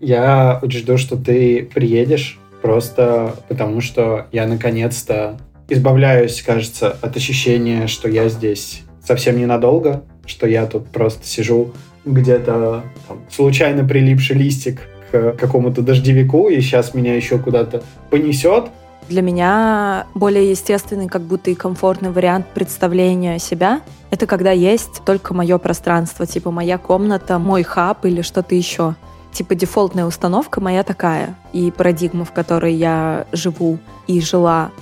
Я очень жду, что ты приедешь, просто потому что я наконец-то избавляюсь, кажется, от ощущения, что я здесь совсем ненадолго, что я тут просто сижу где-то там, случайно прилипший листик к какому-то дождевику, и сейчас меня еще куда-то понесет. Для меня более естественный, как будто и комфортный вариант представления себя — это когда есть только мое пространство, типа моя комната, мой хаб или что-то еще. Типа дефолтная установка моя такая, и парадигма, в которой я живу и жила.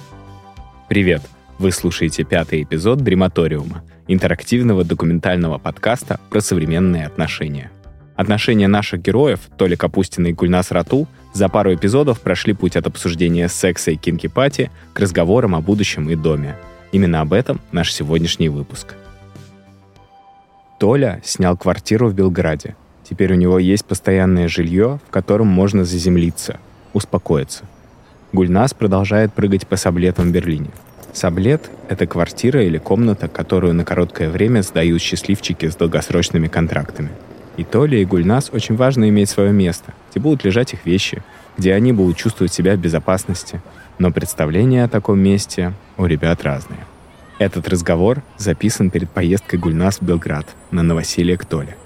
Привет! Вы слушаете пятый эпизод «Дрематориума» — интерактивного документального подкаста про современные отношения. Отношения наших героев, Толя Капустина и Гульнас Рату, за пару эпизодов прошли путь от обсуждения секса и кинки-пати к разговорам о будущем и доме. Именно об этом наш сегодняшний выпуск. Толя снял квартиру в Белграде. Теперь у него есть постоянное жилье, в котором можно заземлиться, успокоиться. Гульнас продолжает прыгать по саблетам в Берлине. Саблет — это квартира или комната, которую на короткое время сдают счастливчики с долгосрочными контрактами — и Толя, и Гульнас очень важно иметь свое место, где будут лежать их вещи, где они будут чувствовать себя в безопасности. Но представления о таком месте у ребят разные. Этот разговор записан перед поездкой Гульнас в Белград на новоселье к Толе.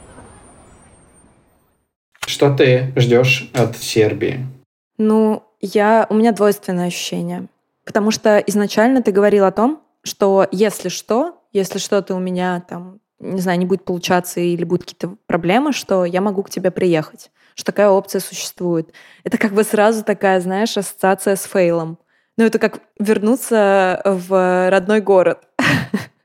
Что ты ждешь от Сербии? Ну, я, у меня двойственное ощущение. Потому что изначально ты говорил о том, что если что, если что-то у меня там не знаю, не будет получаться или будут какие-то проблемы, что я могу к тебе приехать, что такая опция существует. Это как бы сразу такая, знаешь, ассоциация с фейлом. Ну, это как вернуться в родной город.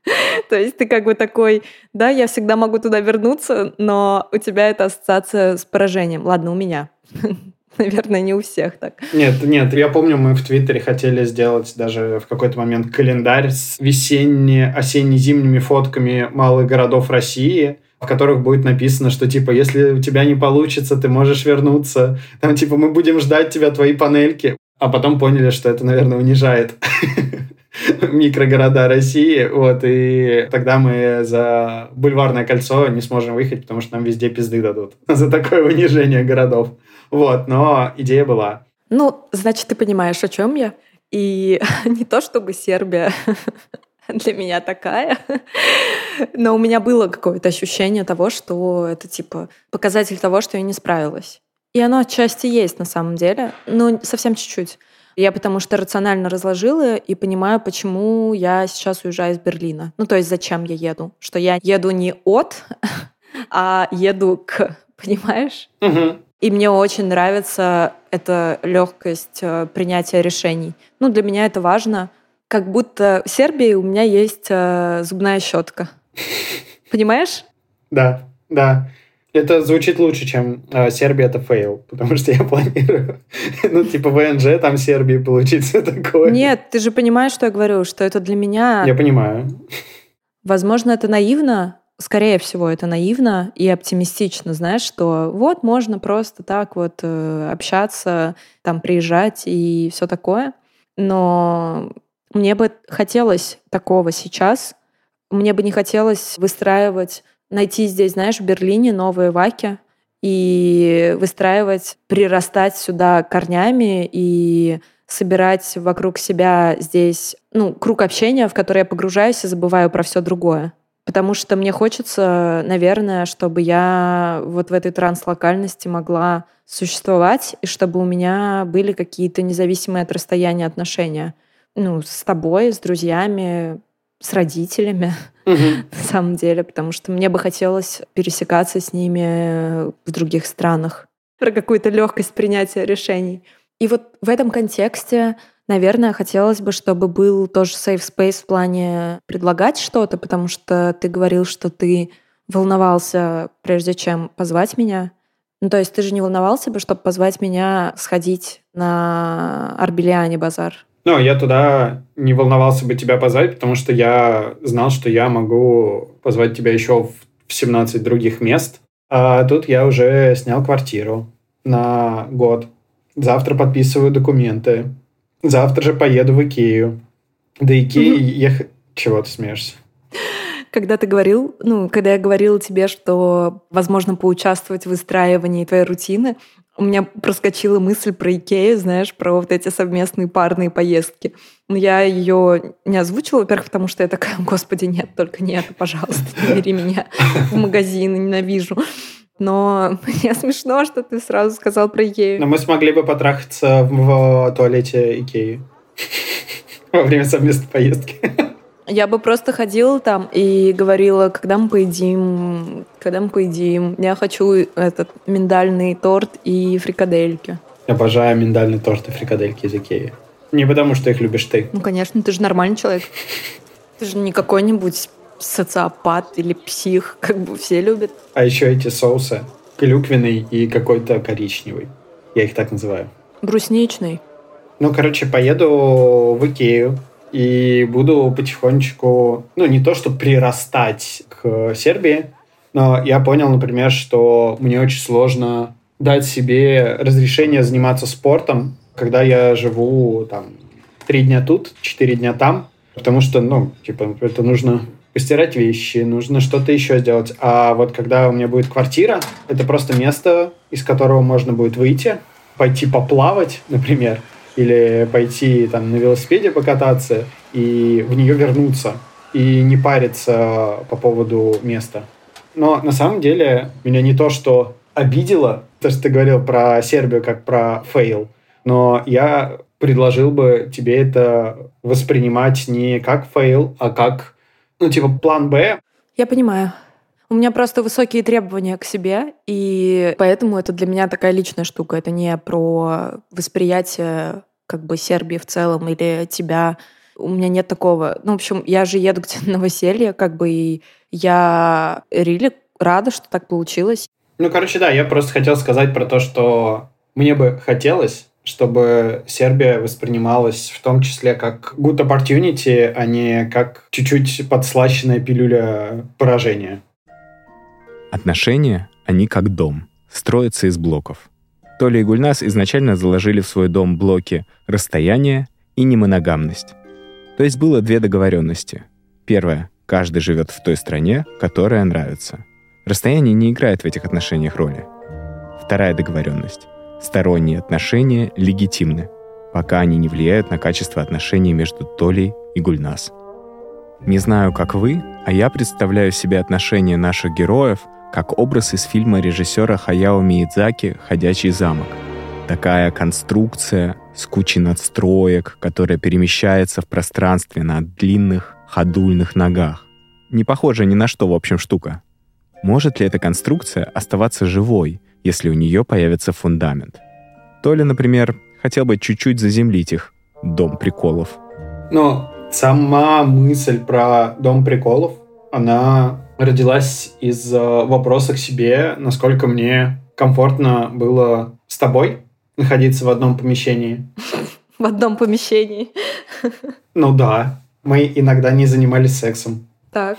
То есть ты как бы такой, да, я всегда могу туда вернуться, но у тебя это ассоциация с поражением. Ладно, у меня. Наверное, не у всех так. Нет, нет, я помню, мы в Твиттере хотели сделать даже в какой-то момент календарь с весенне-осенне-зимними фотками малых городов России, в которых будет написано, что типа, если у тебя не получится, ты можешь вернуться. Там типа, мы будем ждать тебя, твои панельки. А потом поняли, что это, наверное, унижает микрогорода России, вот, и тогда мы за бульварное кольцо не сможем выехать, потому что нам везде пизды дадут за такое унижение городов. Вот, но идея была. Ну, значит, ты понимаешь, о чем я. И не то, чтобы Сербия для меня такая, но у меня было какое-то ощущение того, что это типа показатель того, что я не справилась. И оно отчасти есть на самом деле, но совсем чуть-чуть. Я потому что рационально разложила и понимаю, почему я сейчас уезжаю из Берлина. Ну, то есть зачем я еду? Что я еду не от, а еду к, понимаешь? Угу. И мне очень нравится эта легкость э, принятия решений. Ну, для меня это важно. Как будто в Сербии у меня есть э, зубная щетка. Понимаешь? Да, да. Это звучит лучше, чем э, Сербия это fail, потому что я планирую, ну, типа ВНЖ там Сербии получить все такое. Нет, ты же понимаешь, что я говорю, что это для меня... Я понимаю. Возможно, это наивно, скорее всего, это наивно и оптимистично, знаешь, что вот можно просто так вот э, общаться, там приезжать и все такое. Но мне бы хотелось такого сейчас. Мне бы не хотелось выстраивать, найти здесь, знаешь, в Берлине новые ваки и выстраивать, прирастать сюда корнями и собирать вокруг себя здесь, ну, круг общения, в который я погружаюсь и забываю про все другое. Потому что мне хочется, наверное, чтобы я вот в этой транслокальности могла существовать, и чтобы у меня были какие-то независимые от расстояния отношения. Ну, с тобой, с друзьями, с родителями, на самом деле, потому что мне бы хотелось пересекаться с ними в других странах. Про какую-то легкость принятия решений. И вот в этом контексте Наверное, хотелось бы, чтобы был тоже safe space в плане предлагать что-то, потому что ты говорил, что ты волновался, прежде чем позвать меня. Ну, то есть ты же не волновался бы, чтобы позвать меня сходить на Арбелиане базар? Ну, я туда не волновался бы тебя позвать, потому что я знал, что я могу позвать тебя еще в 17 других мест. А тут я уже снял квартиру на год. Завтра подписываю документы. Завтра же поеду в Икею. До Икеи ехать... Чего ты смеешься? Когда ты говорил, ну, когда я говорила тебе, что возможно поучаствовать в выстраивании твоей рутины, у меня проскочила мысль про Икею, знаешь, про вот эти совместные парные поездки. Но я ее не озвучила, во-первых, потому что я такая, господи, нет, только не это, пожалуйста, не бери меня в магазин, ненавижу. Но мне смешно, что ты сразу сказал про Икею. Но мы смогли бы потрахаться в туалете Икеи во время совместной поездки. Я бы просто ходила там и говорила, когда мы поедим, когда мы поедим. Я хочу этот миндальный торт и фрикадельки. Обожаю миндальный торт и фрикадельки из Икеи. Не потому, что их любишь ты. Ну, конечно, ты же нормальный человек. Ты же не какой-нибудь социопат или псих, как бы все любят. А еще эти соусы. Клюквенный и какой-то коричневый. Я их так называю. Брусничный. Ну, короче, поеду в Икею и буду потихонечку, ну, не то, что прирастать к Сербии, но я понял, например, что мне очень сложно дать себе разрешение заниматься спортом, когда я живу там три дня тут, четыре дня там, потому что, ну, типа, это нужно постирать вещи, нужно что-то еще сделать. А вот когда у меня будет квартира, это просто место, из которого можно будет выйти, пойти поплавать, например, или пойти там на велосипеде покататься и в нее вернуться и не париться по поводу места. Но на самом деле меня не то, что обидело, то, что ты говорил про Сербию как про fail, но я предложил бы тебе это воспринимать не как fail, а как, ну, типа, план Б. Я понимаю. У меня просто высокие требования к себе, и поэтому это для меня такая личная штука. Это не про восприятие как бы Сербии в целом или тебя. У меня нет такого. Ну, в общем, я же еду тебе на новоселье, как бы, и я really рада, что так получилось. Ну, короче, да, я просто хотел сказать про то, что мне бы хотелось, чтобы Сербия воспринималась в том числе как good opportunity, а не как чуть-чуть подслащенная пилюля поражения. Отношения, они как дом, строятся из блоков. Толя и Гульнас изначально заложили в свой дом блоки расстояние и немоногамность. То есть было две договоренности. Первая — каждый живет в той стране, которая нравится. Расстояние не играет в этих отношениях роли. Вторая договоренность — сторонние отношения легитимны, пока они не влияют на качество отношений между Толей и Гульнас. Не знаю, как вы, а я представляю себе отношения наших героев — как образ из фильма режиссера Хаяо Миядзаки «Ходячий замок». Такая конструкция с кучей надстроек, которая перемещается в пространстве на длинных ходульных ногах. Не похожа ни на что, в общем, штука. Может ли эта конструкция оставаться живой, если у нее появится фундамент? Толя, например, хотел бы чуть-чуть заземлить их дом приколов. Но сама мысль про дом приколов, она родилась из э, вопроса к себе, насколько мне комфортно было с тобой находиться в одном помещении. В одном помещении. Ну да. Мы иногда не занимались сексом. Так.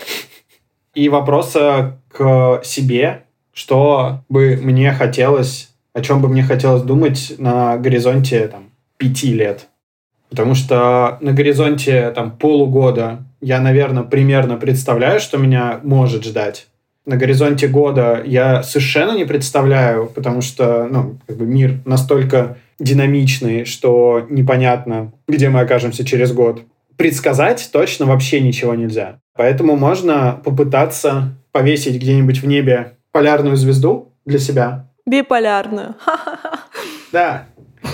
И вопроса к себе, что бы мне хотелось, о чем бы мне хотелось думать на горизонте там, пяти лет. Потому что на горизонте там, полугода я, наверное, примерно представляю, что меня может ждать. На горизонте года я совершенно не представляю, потому что ну, как бы мир настолько динамичный, что непонятно, где мы окажемся через год. Предсказать точно вообще ничего нельзя. Поэтому можно попытаться повесить где-нибудь в небе полярную звезду для себя. Биполярную. Да.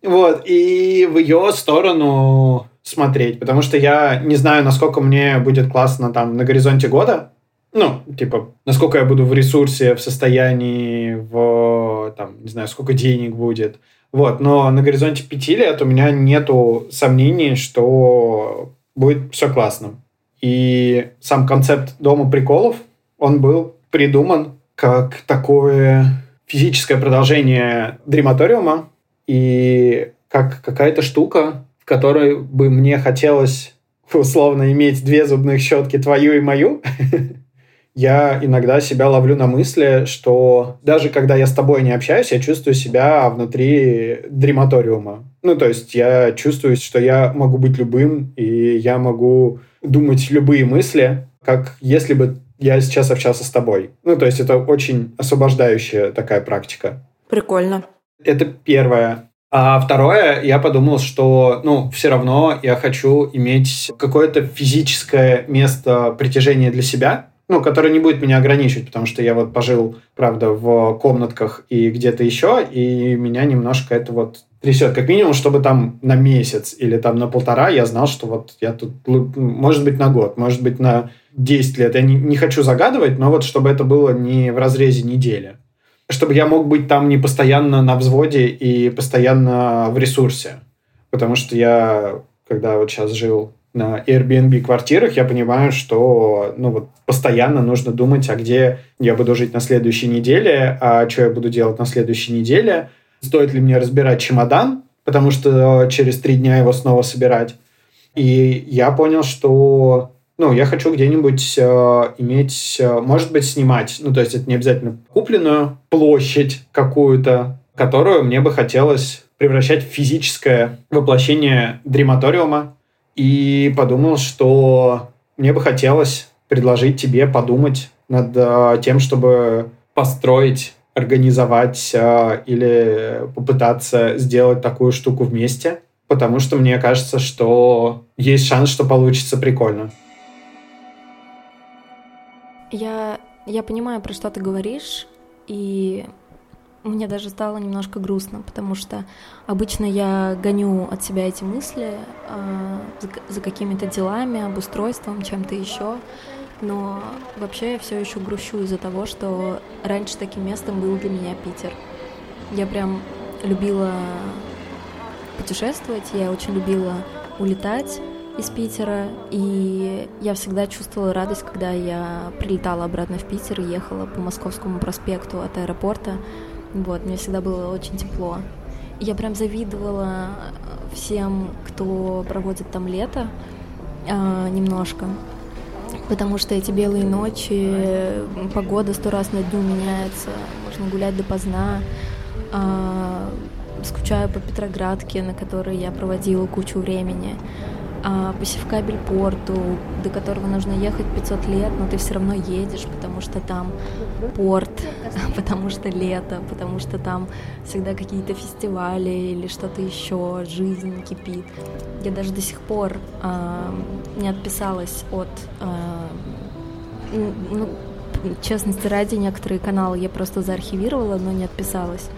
Вот, и в ее сторону смотреть, потому что я не знаю, насколько мне будет классно там на горизонте года, ну, типа, насколько я буду в ресурсе, в состоянии, в, там, не знаю, сколько денег будет. Вот, но на горизонте пяти лет у меня нету сомнений, что будет все классно. И сам концепт дома приколов, он был придуман как такое физическое продолжение дрематориума и как какая-то штука, которой бы мне хотелось условно иметь две зубных щетки, твою и мою, я иногда себя ловлю на мысли, что даже когда я с тобой не общаюсь, я чувствую себя внутри дрематориума. Ну, то есть я чувствую, что я могу быть любым, и я могу думать любые мысли, как если бы я сейчас общался с тобой. Ну, то есть это очень освобождающая такая практика. Прикольно. Это первое. А второе, я подумал, что, ну, все равно я хочу иметь какое-то физическое место притяжения для себя, ну, которое не будет меня ограничивать, потому что я вот пожил, правда, в комнатках и где-то еще, и меня немножко это вот трясет. Как минимум, чтобы там на месяц или там на полтора я знал, что вот я тут, может быть, на год, может быть, на 10 лет. Я не, не хочу загадывать, но вот чтобы это было не в разрезе недели чтобы я мог быть там не постоянно на взводе и постоянно в ресурсе. Потому что я, когда вот сейчас жил на Airbnb квартирах, я понимаю, что ну, вот постоянно нужно думать, а где я буду жить на следующей неделе, а что я буду делать на следующей неделе, стоит ли мне разбирать чемодан, потому что через три дня его снова собирать. И я понял, что ну, я хочу где-нибудь э, иметь, э, может быть, снимать, ну, то есть это не обязательно купленную площадь какую-то, которую мне бы хотелось превращать в физическое воплощение дрематориума. И подумал, что мне бы хотелось предложить тебе подумать над э, тем, чтобы построить, организовать э, или попытаться сделать такую штуку вместе, потому что мне кажется, что есть шанс, что получится прикольно. Я, я понимаю, про что ты говоришь, и мне даже стало немножко грустно, потому что обычно я гоню от себя эти мысли э, за, за какими-то делами, обустройством, чем-то еще. Но вообще я все еще грущу из-за того, что раньше таким местом был для меня Питер. Я прям любила путешествовать, я очень любила улетать из Питера, и я всегда чувствовала радость, когда я прилетала обратно в Питер и ехала по Московскому проспекту от аэропорта. Вот, мне всегда было очень тепло. Я прям завидовала всем, кто проводит там лето э, немножко, потому что эти белые ночи, погода сто раз на дню меняется, можно гулять допоздна. Э, скучаю по Петроградке, на которой я проводила кучу времени а, по Севкабель-порту, до которого нужно ехать 500 лет, но ты все равно едешь, потому что там порт, потому что лето, потому что там всегда какие-то фестивали или что-то еще, жизнь кипит. Я даже до сих пор а, не отписалась от... А, ну, честности ради, некоторые каналы я просто заархивировала, но не отписалась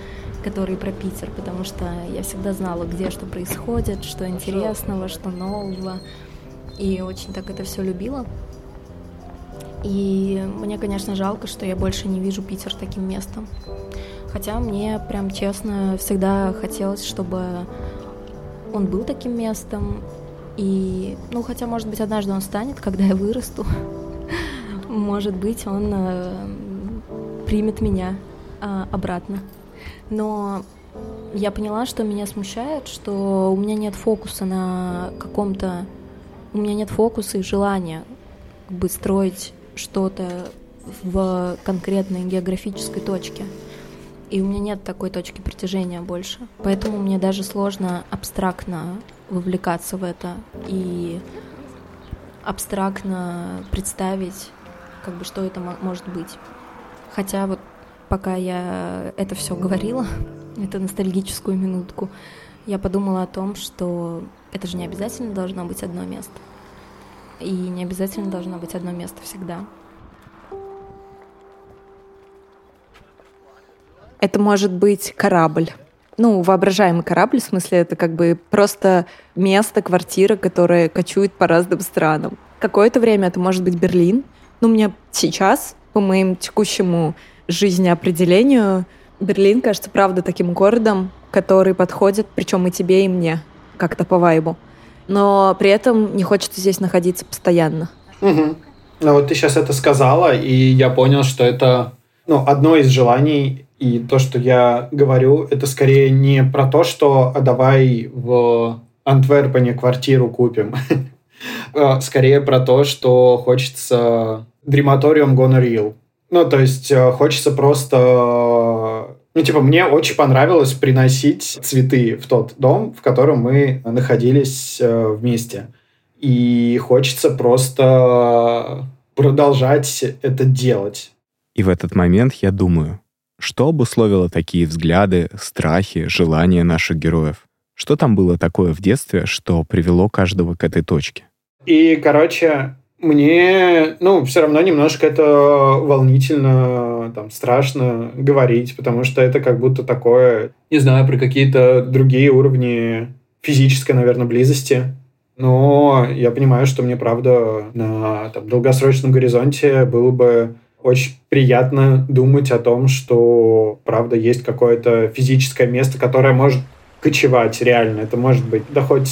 которые про Питер, потому что я всегда знала, где что происходит, что интересного, что нового, и очень так это все любила. И мне, конечно, жалко, что я больше не вижу Питер таким местом. Хотя мне прям честно всегда хотелось, чтобы он был таким местом. И, ну, хотя, может быть, однажды он станет, когда я вырасту. Может быть, он э, примет меня э, обратно. Но я поняла, что меня смущает, что у меня нет фокуса на каком-то... У меня нет фокуса и желания как бы строить что-то в конкретной географической точке. И у меня нет такой точки притяжения больше. Поэтому мне даже сложно абстрактно вовлекаться в это и абстрактно представить, как бы, что это может быть. Хотя вот пока я это все говорила, эту ностальгическую минутку, я подумала о том, что это же не обязательно должно быть одно место. И не обязательно должно быть одно место всегда. Это может быть корабль. Ну, воображаемый корабль, в смысле, это как бы просто место, квартира, которая кочует по разным странам. Какое-то время это может быть Берлин. Ну, меня сейчас, по моим текущему жизнеопределению Берлин кажется, правда, таким городом, который подходит, причем и тебе, и мне, как-то по вайбу. Но при этом не хочется здесь находиться постоянно. Угу. Ну вот ты сейчас это сказала, и я понял, что это ну, одно из желаний, и то, что я говорю, это скорее не про то, что а давай в Антверпене квартиру купим. А скорее про то, что хочется дрематориум Гонорил. Ну, то есть э, хочется просто... Ну, типа, мне очень понравилось приносить цветы в тот дом, в котором мы находились э, вместе. И хочется просто продолжать это делать. И в этот момент я думаю, что обусловило такие взгляды, страхи, желания наших героев? Что там было такое в детстве, что привело каждого к этой точке? И, короче, мне, ну, все равно немножко это волнительно, там, страшно говорить, потому что это как будто такое, не знаю, про какие-то другие уровни физической, наверное, близости. Но я понимаю, что мне, правда, на там, долгосрочном горизонте было бы очень приятно думать о том, что, правда, есть какое-то физическое место, которое может кочевать реально. Это может быть, да хоть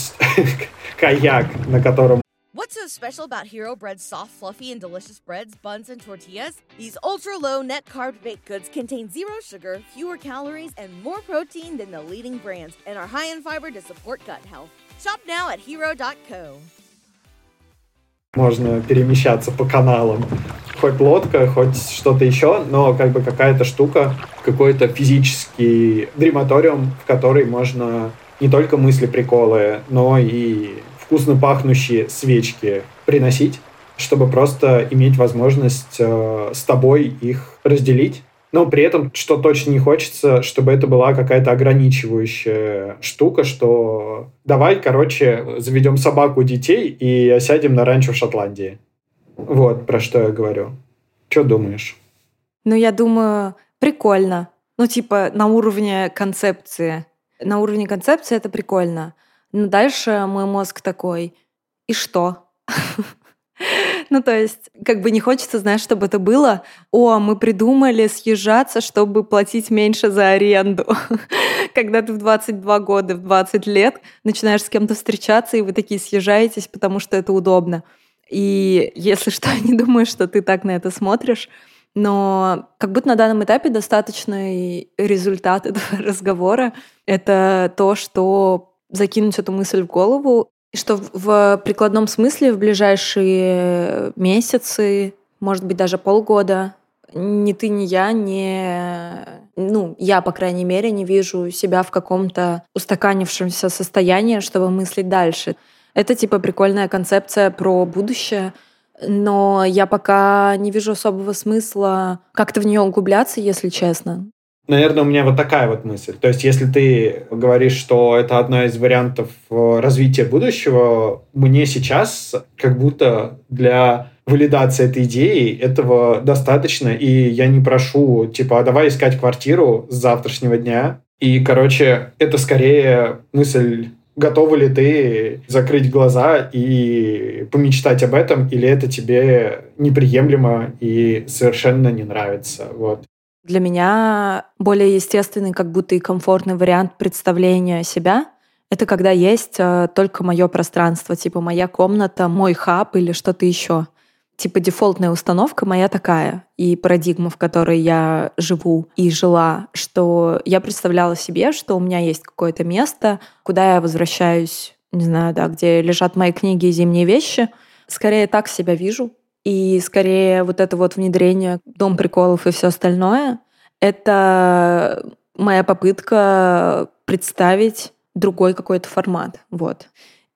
каяк, на котором What's so special about Hero Bread's soft, fluffy, and delicious breads, buns, and tortillas? These ultra low net carb baked goods contain zero sugar, fewer calories, and more protein than the leading brands, and are high in fiber to support gut health. Shop now at hero.co. Можно перемещаться по каналам. Хоть лодка, хоть что-то еще, но как бы какая-то штука, какой-то физический дрематориум, в который можно не только мысли, приколы, но и вкусно пахнущие свечки приносить, чтобы просто иметь возможность э, с тобой их разделить. Но при этом, что точно не хочется, чтобы это была какая-то ограничивающая штука, что давай, короче, заведем собаку детей и осядем на ранчо в Шотландии. Вот про что я говорю. Что думаешь? Ну, я думаю, прикольно. Ну, типа, на уровне концепции. На уровне концепции это прикольно. Но дальше мой мозг такой, и что? Ну, то есть, как бы не хочется, знаешь, чтобы это было, о, мы придумали съезжаться, чтобы платить меньше за аренду. Когда ты в 22 года, в 20 лет начинаешь с кем-то встречаться, и вы такие съезжаетесь, потому что это удобно. И если что, не думаю, что ты так на это смотришь. Но как будто на данном этапе достаточный результат этого разговора — это то, что закинуть эту мысль в голову, и что в прикладном смысле в ближайшие месяцы, может быть, даже полгода, ни ты, ни я не... Ну, я, по крайней мере, не вижу себя в каком-то устаканившемся состоянии, чтобы мыслить дальше. Это, типа, прикольная концепция про будущее, но я пока не вижу особого смысла как-то в нее углубляться, если честно. Наверное, у меня вот такая вот мысль. То есть, если ты говоришь, что это одна из вариантов э, развития будущего, мне сейчас как будто для валидации этой идеи этого достаточно, и я не прошу, типа, а давай искать квартиру с завтрашнего дня. И, короче, это скорее мысль готова ли ты закрыть глаза и помечтать об этом, или это тебе неприемлемо и совершенно не нравится. Вот. Для меня более естественный, как будто и комфортный вариант представления себя — это когда есть э, только мое пространство, типа моя комната, мой хаб или что-то еще. Типа дефолтная установка моя такая, и парадигма, в которой я живу и жила, что я представляла себе, что у меня есть какое-то место, куда я возвращаюсь, не знаю, да, где лежат мои книги и зимние вещи. Скорее так себя вижу, и скорее вот это вот внедрение дом приколов и все остальное, это моя попытка представить другой какой-то формат. Вот.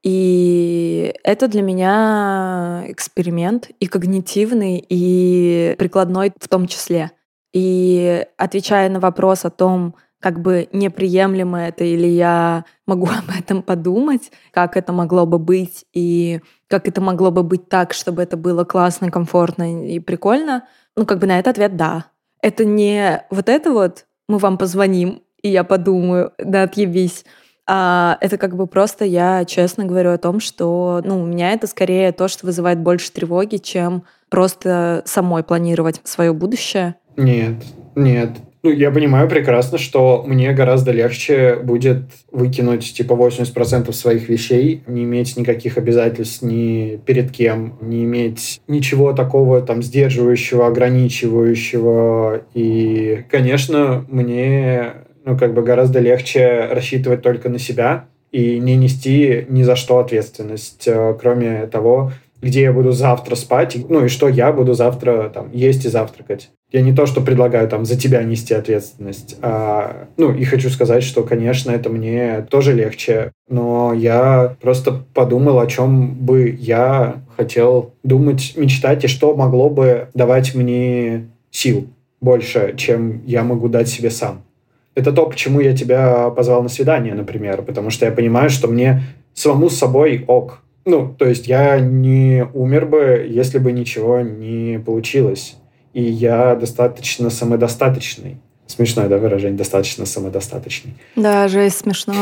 И это для меня эксперимент и когнитивный, и прикладной в том числе. И отвечая на вопрос о том, как бы неприемлемо это, или я могу об этом подумать, как это могло бы быть, и как это могло бы быть так, чтобы это было классно, комфортно и прикольно, ну, как бы на этот ответ «да». Это не вот это вот «мы вам позвоним, и я подумаю, да, отъебись», а это как бы просто я честно говорю о том, что ну, у меня это скорее то, что вызывает больше тревоги, чем просто самой планировать свое будущее. Нет, нет. Ну, я понимаю прекрасно, что мне гораздо легче будет выкинуть типа 80% своих вещей, не иметь никаких обязательств ни перед кем, не иметь ничего такого там сдерживающего, ограничивающего. И, конечно, мне ну, как бы гораздо легче рассчитывать только на себя и не нести ни за что ответственность, э, кроме того, где я буду завтра спать, ну и что я буду завтра там есть и завтракать. Я не то, что предлагаю там за тебя нести ответственность, а, ну и хочу сказать, что, конечно, это мне тоже легче, но я просто подумал, о чем бы я хотел думать, мечтать, и что могло бы давать мне сил больше, чем я могу дать себе сам. Это то, почему я тебя позвал на свидание, например, потому что я понимаю, что мне самому с собой ок. Ну, то есть я не умер бы, если бы ничего не получилось. И я достаточно самодостаточный. Смешное, да, выражение? Достаточно самодостаточный. Да, жесть, смешно.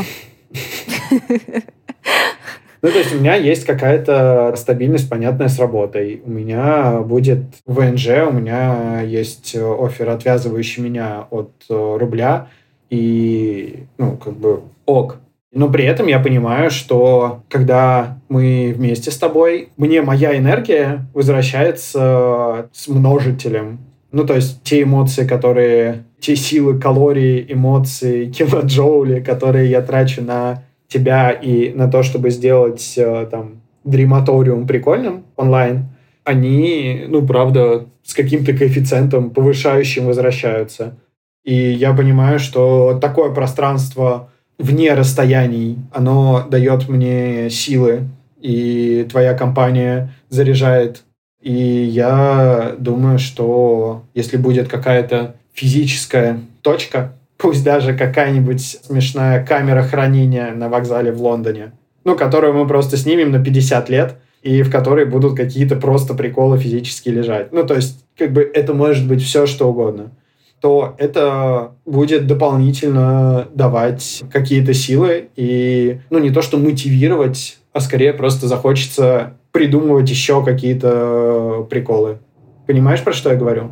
Ну, то есть у меня есть какая-то стабильность, понятная, с работой. У меня будет ВНЖ, у меня есть офер, отвязывающий меня от э, рубля, и, ну, как бы ок. Но при этом я понимаю, что когда мы вместе с тобой, мне моя энергия возвращается с множителем. Ну, то есть те эмоции, которые, те силы, калории, эмоции, килоджоули, которые я трачу на тебя и на то, чтобы сделать э, там дрематориум прикольным онлайн, они, ну, правда, с каким-то коэффициентом повышающим возвращаются. И я понимаю, что такое пространство вне расстояний, оно дает мне силы, и твоя компания заряжает. И я думаю, что если будет какая-то физическая точка, пусть даже какая-нибудь смешная камера хранения на вокзале в Лондоне, ну, которую мы просто снимем на 50 лет, и в которой будут какие-то просто приколы физически лежать. Ну, то есть, как бы это может быть все, что угодно то это будет дополнительно давать какие-то силы и, ну, не то что мотивировать, а скорее просто захочется придумывать еще какие-то приколы. Понимаешь, про что я говорю?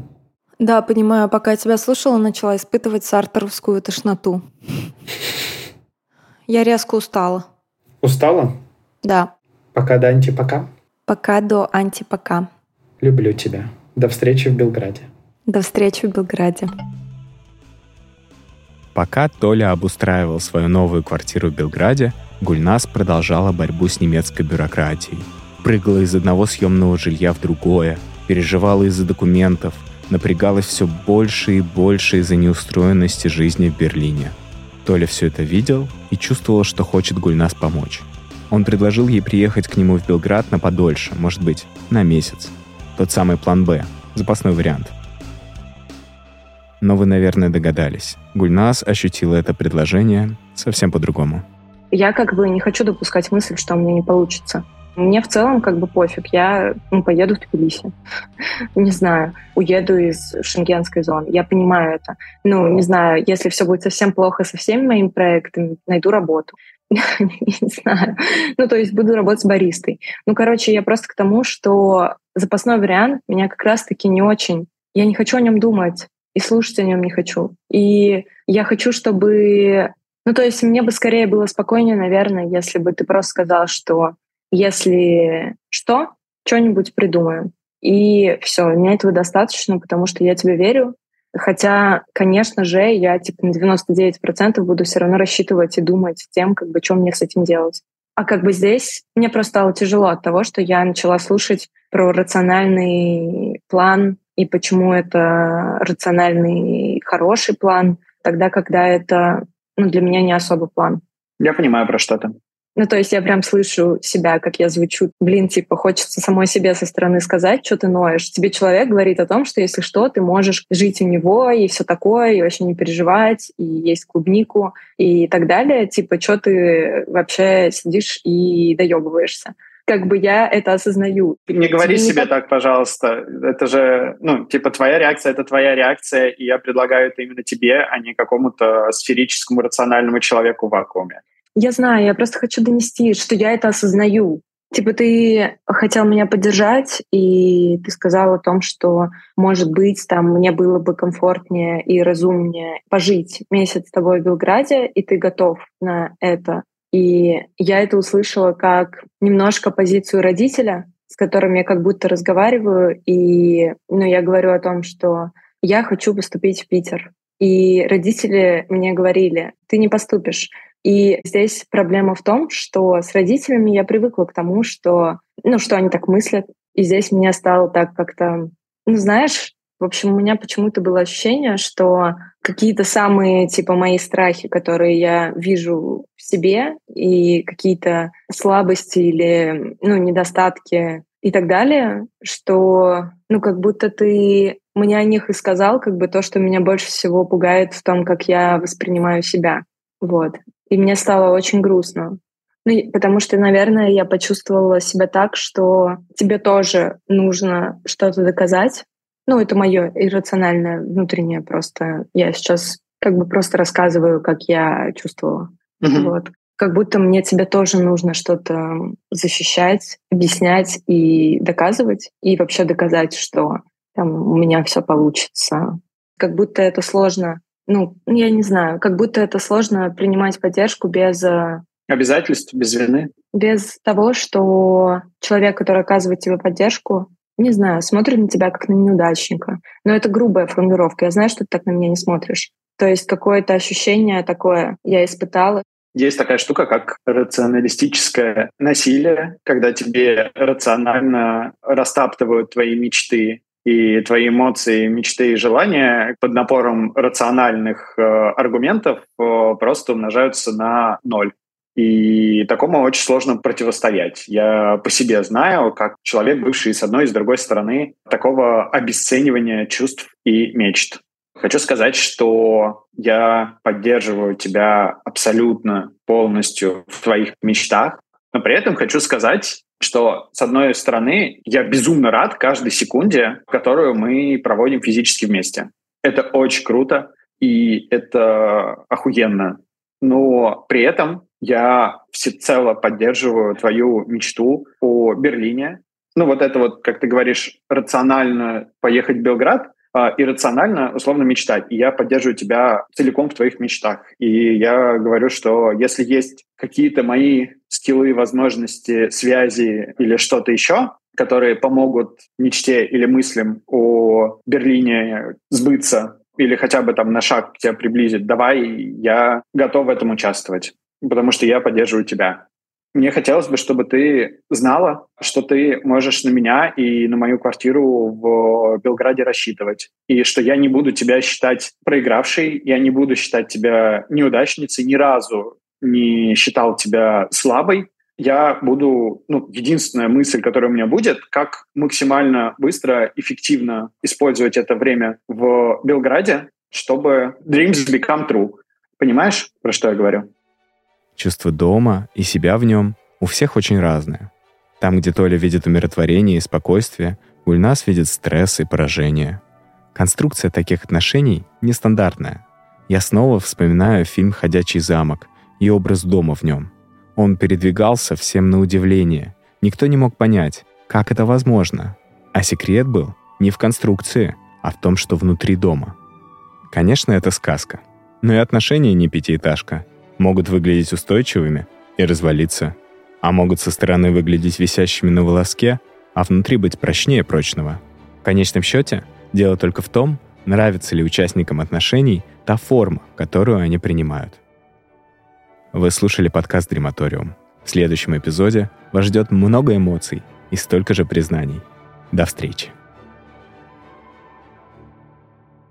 Да, понимаю. Пока я тебя слушала, начала испытывать сартеровскую тошноту. Я резко устала. Устала? Да. Пока до антипока? Пока до антипока. Люблю тебя. До встречи в Белграде. До встречи в Белграде. Пока Толя обустраивал свою новую квартиру в Белграде, Гульнас продолжала борьбу с немецкой бюрократией. Прыгала из одного съемного жилья в другое, переживала из-за документов, напрягалась все больше и больше из-за неустроенности жизни в Берлине. Толя все это видел и чувствовал, что хочет Гульнас помочь. Он предложил ей приехать к нему в Белград на подольше, может быть, на месяц. Тот самый план «Б», запасной вариант. Но вы, наверное, догадались. Гульнас ощутила это предложение совсем по-другому. Я как бы не хочу допускать мысль, что у меня не получится. Мне в целом как бы пофиг. Я ну, поеду в Тбилиси. не знаю. Уеду из шенгенской зоны. Я понимаю это. Ну, не знаю, если все будет совсем плохо со всеми моими проектами, найду работу. не знаю. Ну, то есть буду работать с баристой. Ну, короче, я просто к тому, что запасной вариант меня как раз-таки не очень... Я не хочу о нем думать и слушать о нем не хочу. И я хочу, чтобы... Ну, то есть мне бы скорее было спокойнее, наверное, если бы ты просто сказал, что если что, что-нибудь придумаем. И все, мне этого достаточно, потому что я тебе верю. Хотя, конечно же, я типа на 99% буду все равно рассчитывать и думать тем, как бы, что мне с этим делать. А как бы здесь мне просто стало тяжело от того, что я начала слушать про рациональный план и почему это рациональный хороший план, тогда, когда это ну, для меня не особо план. Я понимаю, про что ты. Ну, то есть я прям слышу себя, как я звучу. Блин, типа, хочется самой себе со стороны сказать, что ты ноешь. Тебе человек говорит о том, что если что, ты можешь жить у него и все такое, и вообще не переживать, и есть клубнику, и так далее. Типа, что ты вообще сидишь и доебываешься как бы я это осознаю. Не говори Тебе себе не... так, пожалуйста. Это же, ну, типа, твоя реакция — это твоя реакция, и я предлагаю это именно тебе, а не какому-то сферическому рациональному человеку в вакууме. Я знаю, я просто хочу донести, что я это осознаю. Типа ты хотел меня поддержать, и ты сказал о том, что, может быть, там мне было бы комфортнее и разумнее пожить месяц с тобой в Белграде, и ты готов на это. И я это услышала как немножко позицию родителя, с которым я как будто разговариваю, и ну, я говорю о том, что я хочу поступить в Питер. И родители мне говорили, ты не поступишь. И здесь проблема в том, что с родителями я привыкла к тому, что, ну, что они так мыслят. И здесь мне стало так как-то, ну, знаешь, в общем, у меня почему-то было ощущение, что какие-то самые, типа, мои страхи, которые я вижу в себе, и какие-то слабости или, ну, недостатки и так далее, что, ну, как будто ты мне о них и сказал, как бы то, что меня больше всего пугает в том, как я воспринимаю себя. Вот. И мне стало очень грустно. Ну, потому что, наверное, я почувствовала себя так, что тебе тоже нужно что-то доказать, ну, это мое иррациональное внутреннее просто. Я сейчас как бы просто рассказываю, как я чувствовала. Mm-hmm. Вот. Как будто мне тебе тоже нужно что-то защищать, объяснять и доказывать. И вообще доказать, что там у меня все получится. Как будто это сложно. Ну, я не знаю, как будто это сложно принимать поддержку без... Э, Обязательств, без вины? Без того, что человек, который оказывает тебе поддержку, не знаю, смотрит на тебя как на неудачника. Но это грубая формулировка. Я знаю, что ты так на меня не смотришь. То есть какое-то ощущение такое я испытала. Есть такая штука, как рационалистическое насилие, когда тебе рационально растаптывают твои мечты и твои эмоции, мечты и желания под напором рациональных э, аргументов э, просто умножаются на ноль. И такому очень сложно противостоять. Я по себе знаю, как человек, бывший с одной и с другой стороны такого обесценивания чувств и мечт. Хочу сказать, что я поддерживаю тебя абсолютно полностью в твоих мечтах, но при этом хочу сказать, что, с одной стороны, я безумно рад каждой секунде, которую мы проводим физически вместе. Это очень круто, и это охуенно. Но при этом я всецело поддерживаю твою мечту о Берлине. Ну, вот это вот, как ты говоришь, рационально поехать в Белград, а иррационально, условно, мечтать. И я поддерживаю тебя целиком в твоих мечтах. И я говорю, что если есть какие-то мои скиллы, возможности, связи или что-то еще, которые помогут мечте или мыслям о Берлине сбыться или хотя бы там на шаг тебя приблизить, давай, я готов в этом участвовать потому что я поддерживаю тебя. Мне хотелось бы, чтобы ты знала, что ты можешь на меня и на мою квартиру в Белграде рассчитывать. И что я не буду тебя считать проигравшей, я не буду считать тебя неудачницей, ни разу не считал тебя слабой. Я буду, ну, единственная мысль, которая у меня будет, как максимально быстро, эффективно использовать это время в Белграде, чтобы dreams become true. Понимаешь, про что я говорю? Чувство дома и себя в нем у всех очень разное. Там, где Толя видит умиротворение и спокойствие, Гульнас видит стресс и поражение. Конструкция таких отношений нестандартная. Я снова вспоминаю фильм «Ходячий замок» и образ дома в нем. Он передвигался всем на удивление. Никто не мог понять, как это возможно. А секрет был не в конструкции, а в том, что внутри дома. Конечно, это сказка. Но и отношения не пятиэтажка — могут выглядеть устойчивыми и развалиться, а могут со стороны выглядеть висящими на волоске, а внутри быть прочнее прочного. В конечном счете, дело только в том, нравится ли участникам отношений та форма, которую они принимают. Вы слушали подкаст «Дрематориум». В следующем эпизоде вас ждет много эмоций и столько же признаний. До встречи.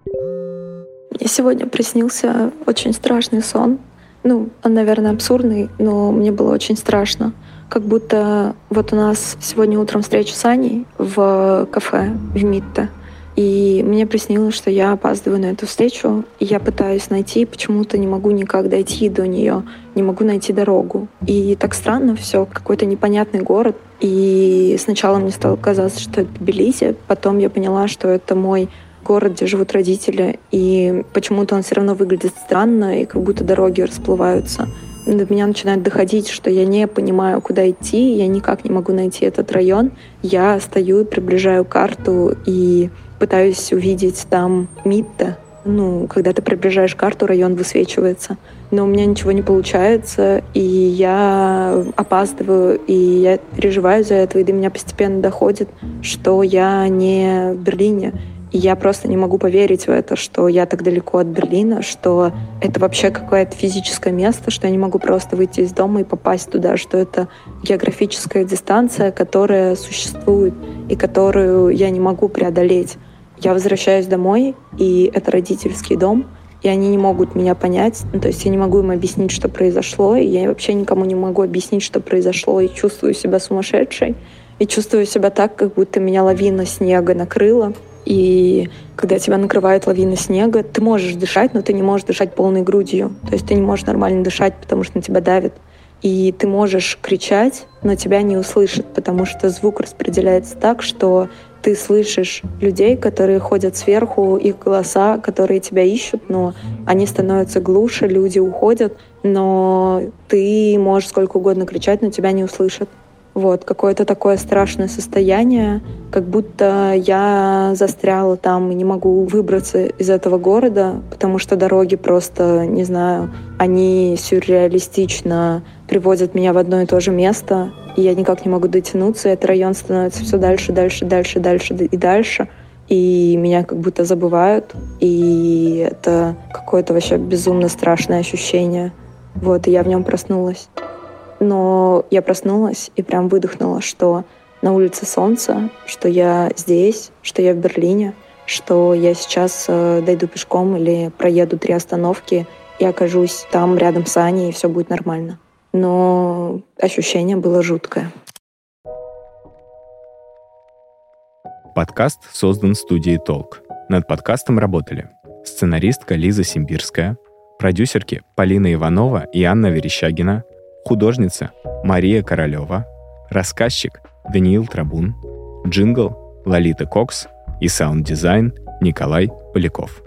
Мне сегодня приснился очень страшный сон. Ну, он, наверное, абсурдный, но мне было очень страшно. Как будто вот у нас сегодня утром встреча с Аней в кафе в Митте. И мне приснилось, что я опаздываю на эту встречу, и я пытаюсь найти, почему-то не могу никак дойти до нее, не могу найти дорогу. И так странно все, какой-то непонятный город. И сначала мне стало казаться, что это Тбилиси, потом я поняла, что это мой город, где живут родители, и почему-то он все равно выглядит странно, и как будто дороги расплываются. До меня начинает доходить, что я не понимаю, куда идти, я никак не могу найти этот район. Я стою и приближаю карту и пытаюсь увидеть там Митта. Ну, когда ты приближаешь карту, район высвечивается. Но у меня ничего не получается, и я опаздываю, и я переживаю за это, и до меня постепенно доходит, что я не в Берлине, Я просто не могу поверить в это, что я так далеко от Берлина, что это вообще какое-то физическое место, что я не могу просто выйти из дома и попасть туда, что это географическая дистанция, которая существует и которую я не могу преодолеть. Я возвращаюсь домой, и это родительский дом, и они не могут меня понять. Ну, то есть я не могу им объяснить, что произошло, и я вообще никому не могу объяснить, что произошло, и чувствую себя сумасшедшей. И чувствую себя так, как будто меня лавина снега накрыла. И когда тебя накрывает лавина снега, ты можешь дышать, но ты не можешь дышать полной грудью. То есть ты не можешь нормально дышать, потому что на тебя давит. И ты можешь кричать, но тебя не услышат, потому что звук распределяется так, что ты слышишь людей, которые ходят сверху, их голоса, которые тебя ищут, но они становятся глуше, люди уходят, но ты можешь сколько угодно кричать, но тебя не услышат. Вот, какое-то такое страшное состояние, как будто я застряла там и не могу выбраться из этого города, потому что дороги просто, не знаю, они сюрреалистично приводят меня в одно и то же место, и я никак не могу дотянуться, и этот район становится все дальше, дальше, дальше, дальше и дальше. И меня как будто забывают, и это какое-то вообще безумно страшное ощущение. Вот, и я в нем проснулась. Но я проснулась и прям выдохнула, что на улице солнце, что я здесь, что я в Берлине, что я сейчас э, дойду пешком или проеду три остановки и окажусь там рядом с Аней, и все будет нормально. Но ощущение было жуткое. Подкаст создан студией «Толк». Над подкастом работали сценаристка Лиза Симбирская, продюсерки Полина Иванова и Анна Верещагина — художница Мария Королева, рассказчик Даниил Трабун, джингл Лолита Кокс и саунд-дизайн Николай Поляков.